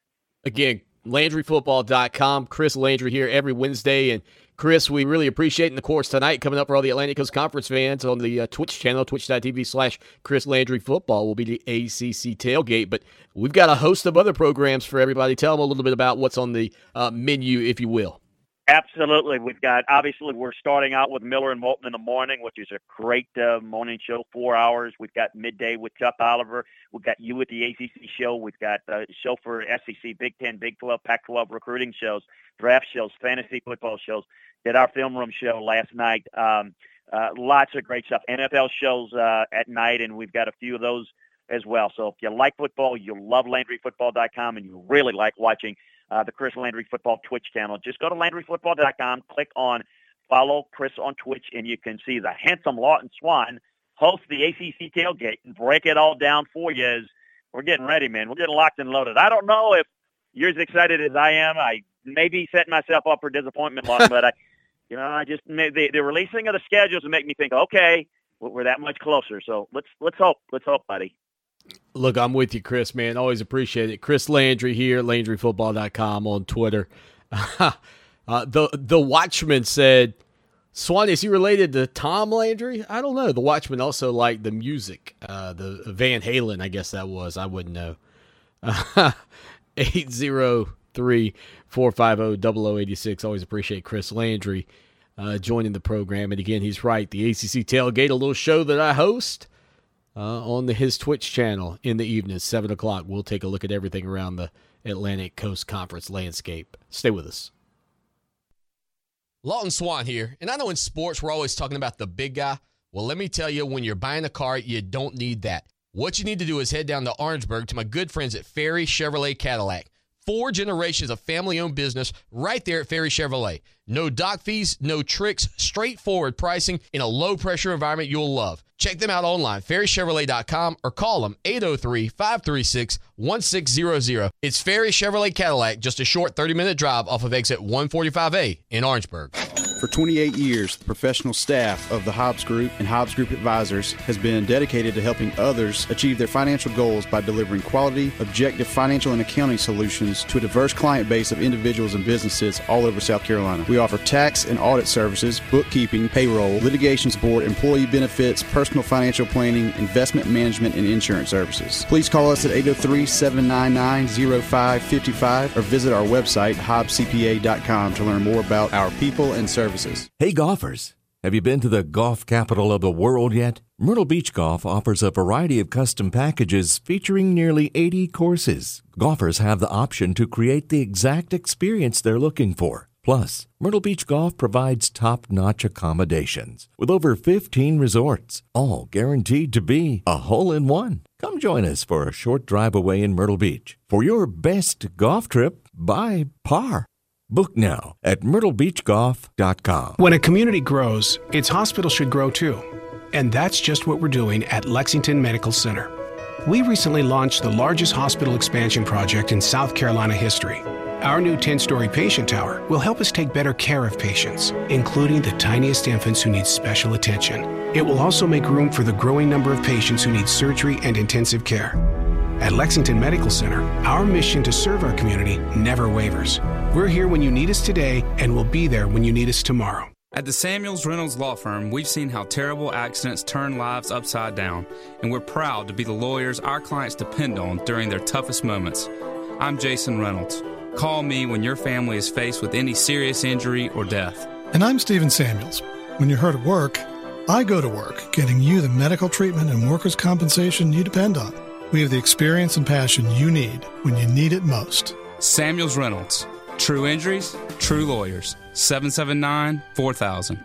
Speaker 3: Again, LandryFootball.com. Chris Landry here every Wednesday. And Chris, we really appreciate in the course, tonight, coming up for all the Atlantic Coast Conference fans on the uh, Twitch channel, twitch.tv slash Chris Landry Football will be the ACC tailgate. But we've got a host of other programs for everybody. Tell them a little bit about what's on the uh, menu, if you will.
Speaker 16: Absolutely. We've got, obviously, we're starting out with Miller and Moulton in the morning, which is a great uh, morning show, four hours. We've got midday with Chuck Oliver. We've got you at the ACC show. We've got a show for SEC, Big 10, Big 12, Pac 12 recruiting shows, draft shows, fantasy football shows. Did our film room show last night. Um, uh, lots of great stuff. NFL shows uh, at night, and we've got a few of those as well. So if you like football, you love LandryFootball.com, and you really like watching uh, the Chris Landry Football Twitch channel. Just go to LandryFootball.com, click on follow Chris on Twitch, and you can see the handsome Lawton Swan host the ACC tailgate and break it all down for you as we're getting ready, man. We're getting locked and loaded. I don't know if you're as excited as I am. I may be setting myself up for disappointment, Lawton, but I, you know, I just the, the releasing of the schedules will make me think, okay, we're that much closer. So let's let's hope, let's hope, buddy.
Speaker 3: Look, I'm with you, Chris, man. Always appreciate it. Chris Landry here, LandryFootball.com on Twitter. uh, the the Watchman said, Swan, is he related to Tom Landry? I don't know. The Watchman also liked the music. Uh, the Van Halen, I guess that was. I wouldn't know. 803 450 0086. Always appreciate Chris Landry uh, joining the program. And again, he's right. The ACC Tailgate, a little show that I host uh, on the, his Twitch channel in the evening, 7 o'clock. We'll take a look at everything around the Atlantic Coast Conference landscape. Stay with us.
Speaker 23: Lawton Swan here. And I know in sports, we're always talking about the big guy. Well, let me tell you, when you're buying a car, you don't need that. What you need to do is head down to Orangeburg to my good friends at Ferry Chevrolet Cadillac. Four generations of family owned business right there at Ferry Chevrolet. No dock fees, no tricks, straightforward pricing in a low pressure environment you'll love. Check them out online, ferrychevrolet.com, or call them 803 536 1600. It's Ferry Chevrolet Cadillac, just a short 30 minute drive off of exit 145A in Orangeburg.
Speaker 24: For 28 years, the professional staff of the Hobbs Group and Hobbs Group Advisors has been dedicated to helping others achieve their financial goals by delivering quality, objective financial and accounting solutions to a diverse client base of individuals and businesses all over South Carolina. We offer tax and audit services, bookkeeping, payroll, litigation support, employee benefits, personal financial planning, investment management, and insurance services. Please call us at 803 799 0555 or visit our website, hobbscpa.com, to learn more about our people and services.
Speaker 25: Hey golfers, have you been to the golf capital of the world yet? Myrtle Beach Golf offers a variety of custom packages featuring nearly 80 courses. Golfers have the option to create the exact experience they're looking for. Plus, Myrtle Beach Golf provides top notch accommodations with over 15 resorts, all guaranteed to be a hole in one. Come join us for a short drive away in Myrtle Beach for your best golf trip by par. Book now at myrtlebeachgolf.com.
Speaker 26: When a community grows, its hospital should grow too. And that's just what we're doing at Lexington Medical Center. We recently launched the largest hospital expansion project in South Carolina history. Our new 10 story patient tower will help us take better care of patients, including the tiniest infants who need special attention. It will also make room for the growing number of patients who need surgery and intensive care. At Lexington Medical Center, our mission to serve our community never wavers. We're here when you need us today, and we'll be there when you need us tomorrow.
Speaker 27: At the Samuels Reynolds Law Firm, we've seen how terrible accidents turn lives upside down, and we're proud to be the lawyers our clients depend on during their toughest moments. I'm Jason Reynolds. Call me when your family is faced with any serious injury or death.
Speaker 28: And I'm Stephen Samuels. When you're hurt at work, I go to work getting you the medical treatment and workers' compensation you depend on. We have the experience and passion you need when you need it most.
Speaker 27: Samuels Reynolds. True injuries, true lawyers. 779 4000.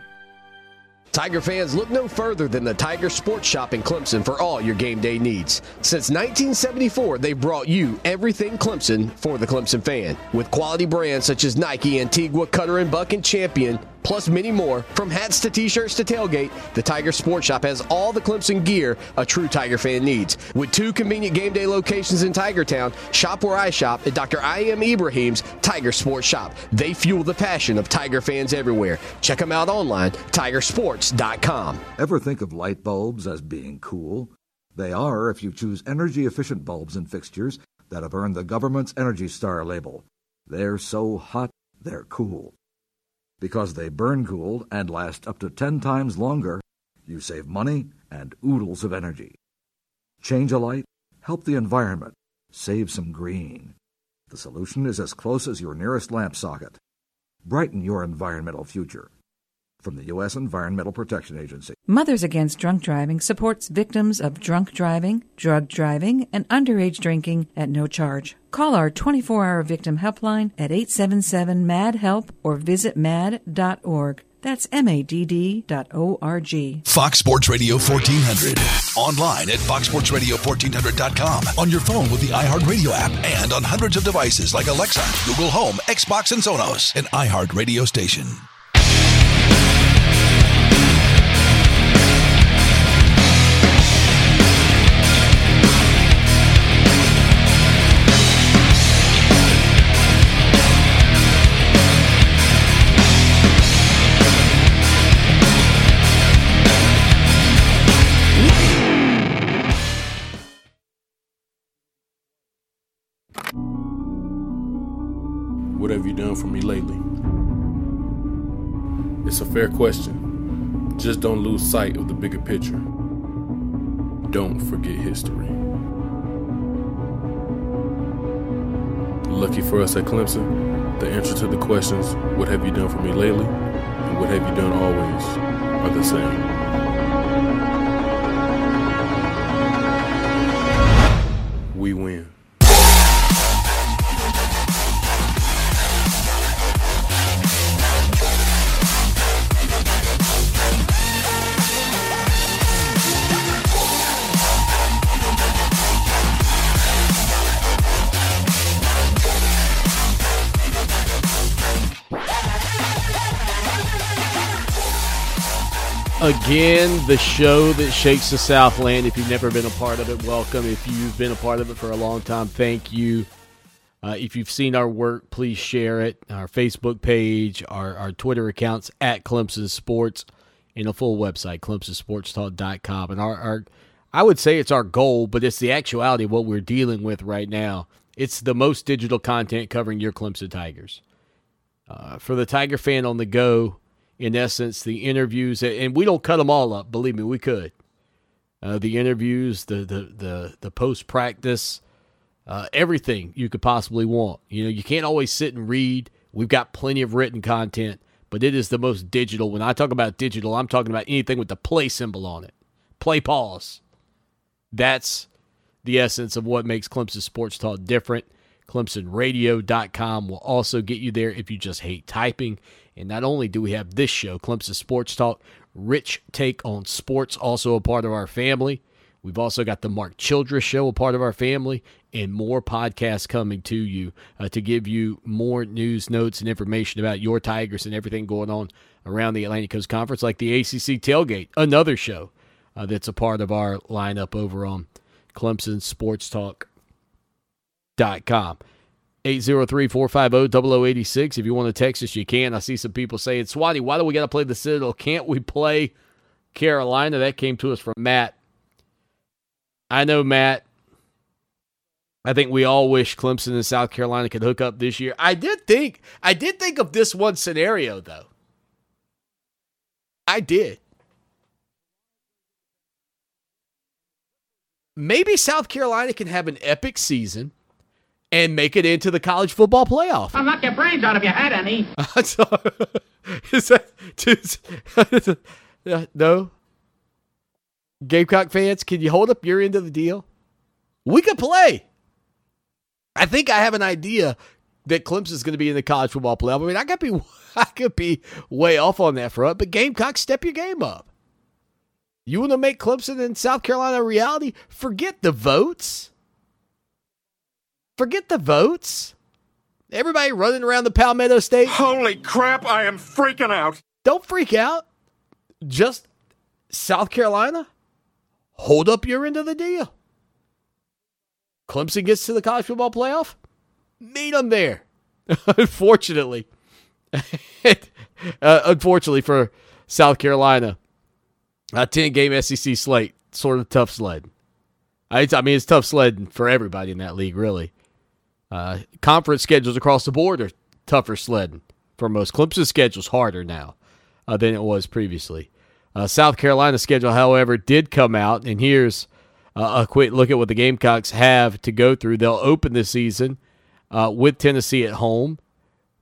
Speaker 3: Tiger fans, look no further than the Tiger Sports Shop in Clemson for all your game day needs. Since 1974, they've brought you everything Clemson for the Clemson fan. With quality brands such as Nike, Antigua, Cutter and Buck, and Champion, plus many more. From hats to t-shirts to tailgate, the Tiger Sports Shop has all the Clemson gear a true Tiger fan needs. With two convenient game day locations in Tigertown, shop where I shop at Dr. I. M. Ibrahim's Tiger Sports Shop. They fuel the passion of Tiger fans everywhere. Check them out online, tigersports.com.
Speaker 29: Ever think of light bulbs as being cool? They are if you choose energy efficient bulbs and fixtures that have earned the government's Energy Star label. They're so hot, they're cool. Because they burn cool and last up to 10 times longer, you save money and oodles of energy. Change a light, help the environment, save some green. The solution is as close as your nearest lamp socket. Brighten your environmental future. From the U.S. Environmental Protection Agency.
Speaker 18: Mothers Against Drunk Driving supports victims of drunk driving, drug driving, and underage drinking at no charge. Call our 24 hour victim helpline at 877 MAD HELP or visit mad.org. That's M-A-D-D dot O-R-G.
Speaker 8: Fox Sports Radio 1400. Online at foxsportsradio1400.com. On your phone with the iHeartRadio app and on hundreds of devices like Alexa, Google Home, Xbox, and Sonos. An iHeartRadio station.
Speaker 30: For me lately? It's a fair question. Just don't lose sight of the bigger picture. Don't forget history. Lucky for us at Clemson, the answer to the questions, What have you done for me lately? and What have you done always, are the same. We win.
Speaker 3: Again, the show that shakes the Southland. If you've never been a part of it, welcome. If you've been a part of it for a long time, thank you. Uh, if you've seen our work, please share it. Our Facebook page, our, our Twitter accounts at Clemson Sports, and a full website, ClemsonSportsTalk.com. And our, our, I would say it's our goal, but it's the actuality of what we're dealing with right now. It's the most digital content covering your Clemson Tigers. Uh, for the Tiger fan on the go, in essence, the interviews, and we don't cut them all up. Believe me, we could. Uh, the interviews, the the the, the post practice, uh, everything you could possibly want. You know, you can't always sit and read. We've got plenty of written content, but it is the most digital. When I talk about digital, I'm talking about anything with the play symbol on it. Play pause. That's the essence of what makes Clemson Sports Talk different. ClemsonRadio.com will also get you there if you just hate typing. And not only do we have this show, Clemson Sports Talk, rich take on sports, also a part of our family. We've also got the Mark Childress Show, a part of our family, and more podcasts coming to you uh, to give you more news, notes, and information about your Tigers and everything going on around the Atlantic Coast Conference, like the ACC Tailgate, another show uh, that's a part of our lineup over on Clemson Sports Talk com. 803-450-0086. If you want to text us, you can. I see some people saying, Swanny, why do we got to play the Citadel? Can't we play Carolina? That came to us from Matt. I know, Matt. I think we all wish Clemson and South Carolina could hook up this year. I did think, I did think of this one scenario, though. I did. Maybe South Carolina can have an epic season and make it into the college football playoff.
Speaker 31: I'll knock your brains out if you had any.
Speaker 3: is that uh, no? Gamecock fans, can you hold up your end of the deal? We could play. I think I have an idea that Clemson's going to be in the college football playoff. I mean, I could be I could be way off on that front, but Gamecock, step your game up. You want to make Clemson and South Carolina a reality? Forget the votes. Forget the votes. Everybody running around the Palmetto State.
Speaker 31: Holy crap, I am freaking out.
Speaker 3: Don't freak out. Just South Carolina, hold up your end of the deal. Clemson gets to the college football playoff, meet them there. unfortunately, uh, unfortunately for South Carolina, a 10 game SEC slate, sort of tough sled. I, I mean, it's tough sled for everybody in that league, really. Uh, conference schedules across the board are tougher sledding for most. Clemson's schedule's harder now uh, than it was previously. Uh, South Carolina's schedule, however, did come out, and here's uh, a quick look at what the Gamecocks have to go through. They'll open the season uh, with Tennessee at home.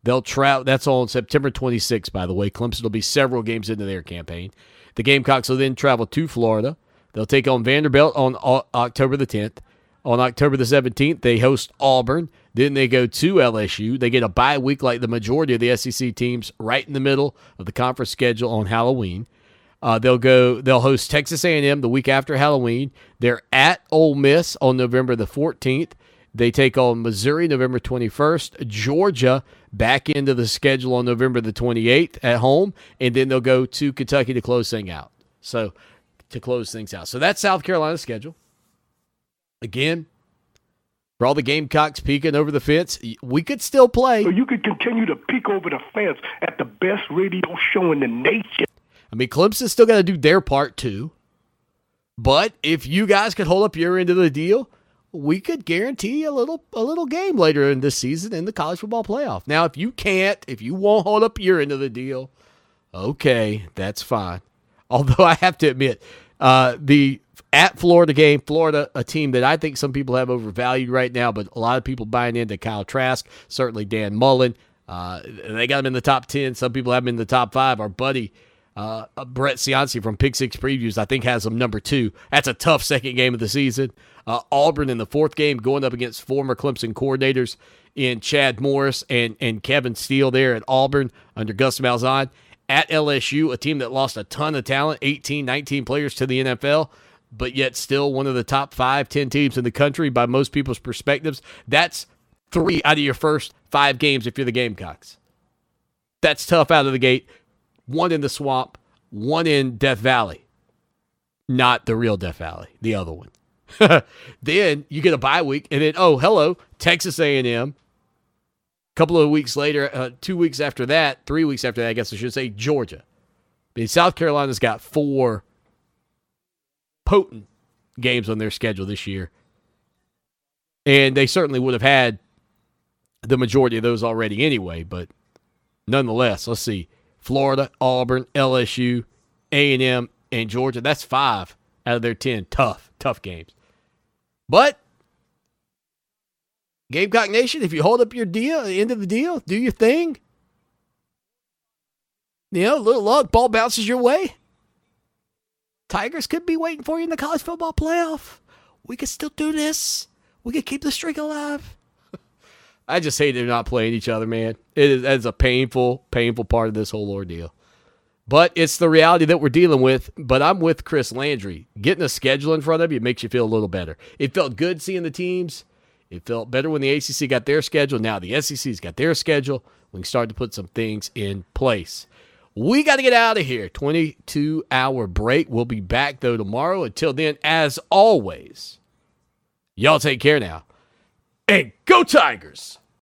Speaker 3: They'll travel. That's on September 26th, by the way. Clemson will be several games into their campaign. The Gamecocks will then travel to Florida. They'll take on Vanderbilt on October the 10th. On October the 17th, they host Auburn. Then they go to LSU. They get a bye week like the majority of the SEC teams right in the middle of the conference schedule on Halloween. Uh, they'll go. They'll host Texas A&M the week after Halloween. They're at Ole Miss on November the 14th. They take on Missouri November 21st. Georgia back into the schedule on November the 28th at home, and then they'll go to Kentucky to close things out. So to close things out. So that's South Carolina's schedule. Again, for all the Gamecocks peeking over the fence, we could still play.
Speaker 31: So you could continue to peek over the fence at the best radio show in the nation.
Speaker 3: I mean, Clemson's still got to do their part too. But if you guys could hold up your end of the deal, we could guarantee a little a little game later in this season in the college football playoff. Now, if you can't, if you won't hold up your end of the deal, okay, that's fine. Although I have to admit, uh, the at Florida game, Florida, a team that I think some people have overvalued right now, but a lot of people buying into Kyle Trask, certainly Dan Mullen. Uh, they got him in the top 10. Some people have him in the top five. Our buddy uh, Brett Cianci from Pick Six Previews, I think, has him number two. That's a tough second game of the season. Uh, Auburn in the fourth game going up against former Clemson coordinators in Chad Morris and, and Kevin Steele there at Auburn under Gus Malzahn. At LSU, a team that lost a ton of talent, 18, 19 players to the NFL but yet still one of the top five, 10 teams in the country by most people's perspectives. That's three out of your first five games if you're the Gamecocks. That's tough out of the gate. One in the swamp, one in Death Valley. Not the real Death Valley, the other one. then you get a bye week, and then oh hello, Texas A&M A couple of weeks later, uh, two weeks after that, three weeks after that, I guess I should say, Georgia. I mean, South Carolina's got four potent games on their schedule this year. And they certainly would have had the majority of those already anyway, but nonetheless, let's see. Florida, Auburn, LSU, A&M, and Georgia. That's five out of their 10 tough, tough games. But Gamecock Nation, if you hold up your deal, end of the deal, do your thing. You know, little luck, ball bounces your way. Tigers could be waiting for you in the college football playoff. We could still do this. We could keep the streak alive. I just hate they're not playing each other, man. It is it's a painful, painful part of this whole ordeal. But it's the reality that we're dealing with. But I'm with Chris Landry. Getting a schedule in front of you makes you feel a little better. It felt good seeing the teams. It felt better when the ACC got their schedule. Now the SEC's got their schedule. We can start to put some things in place. We got to get out of here. 22 hour break. We'll be back, though, tomorrow. Until then, as always, y'all take care now. And go, Tigers!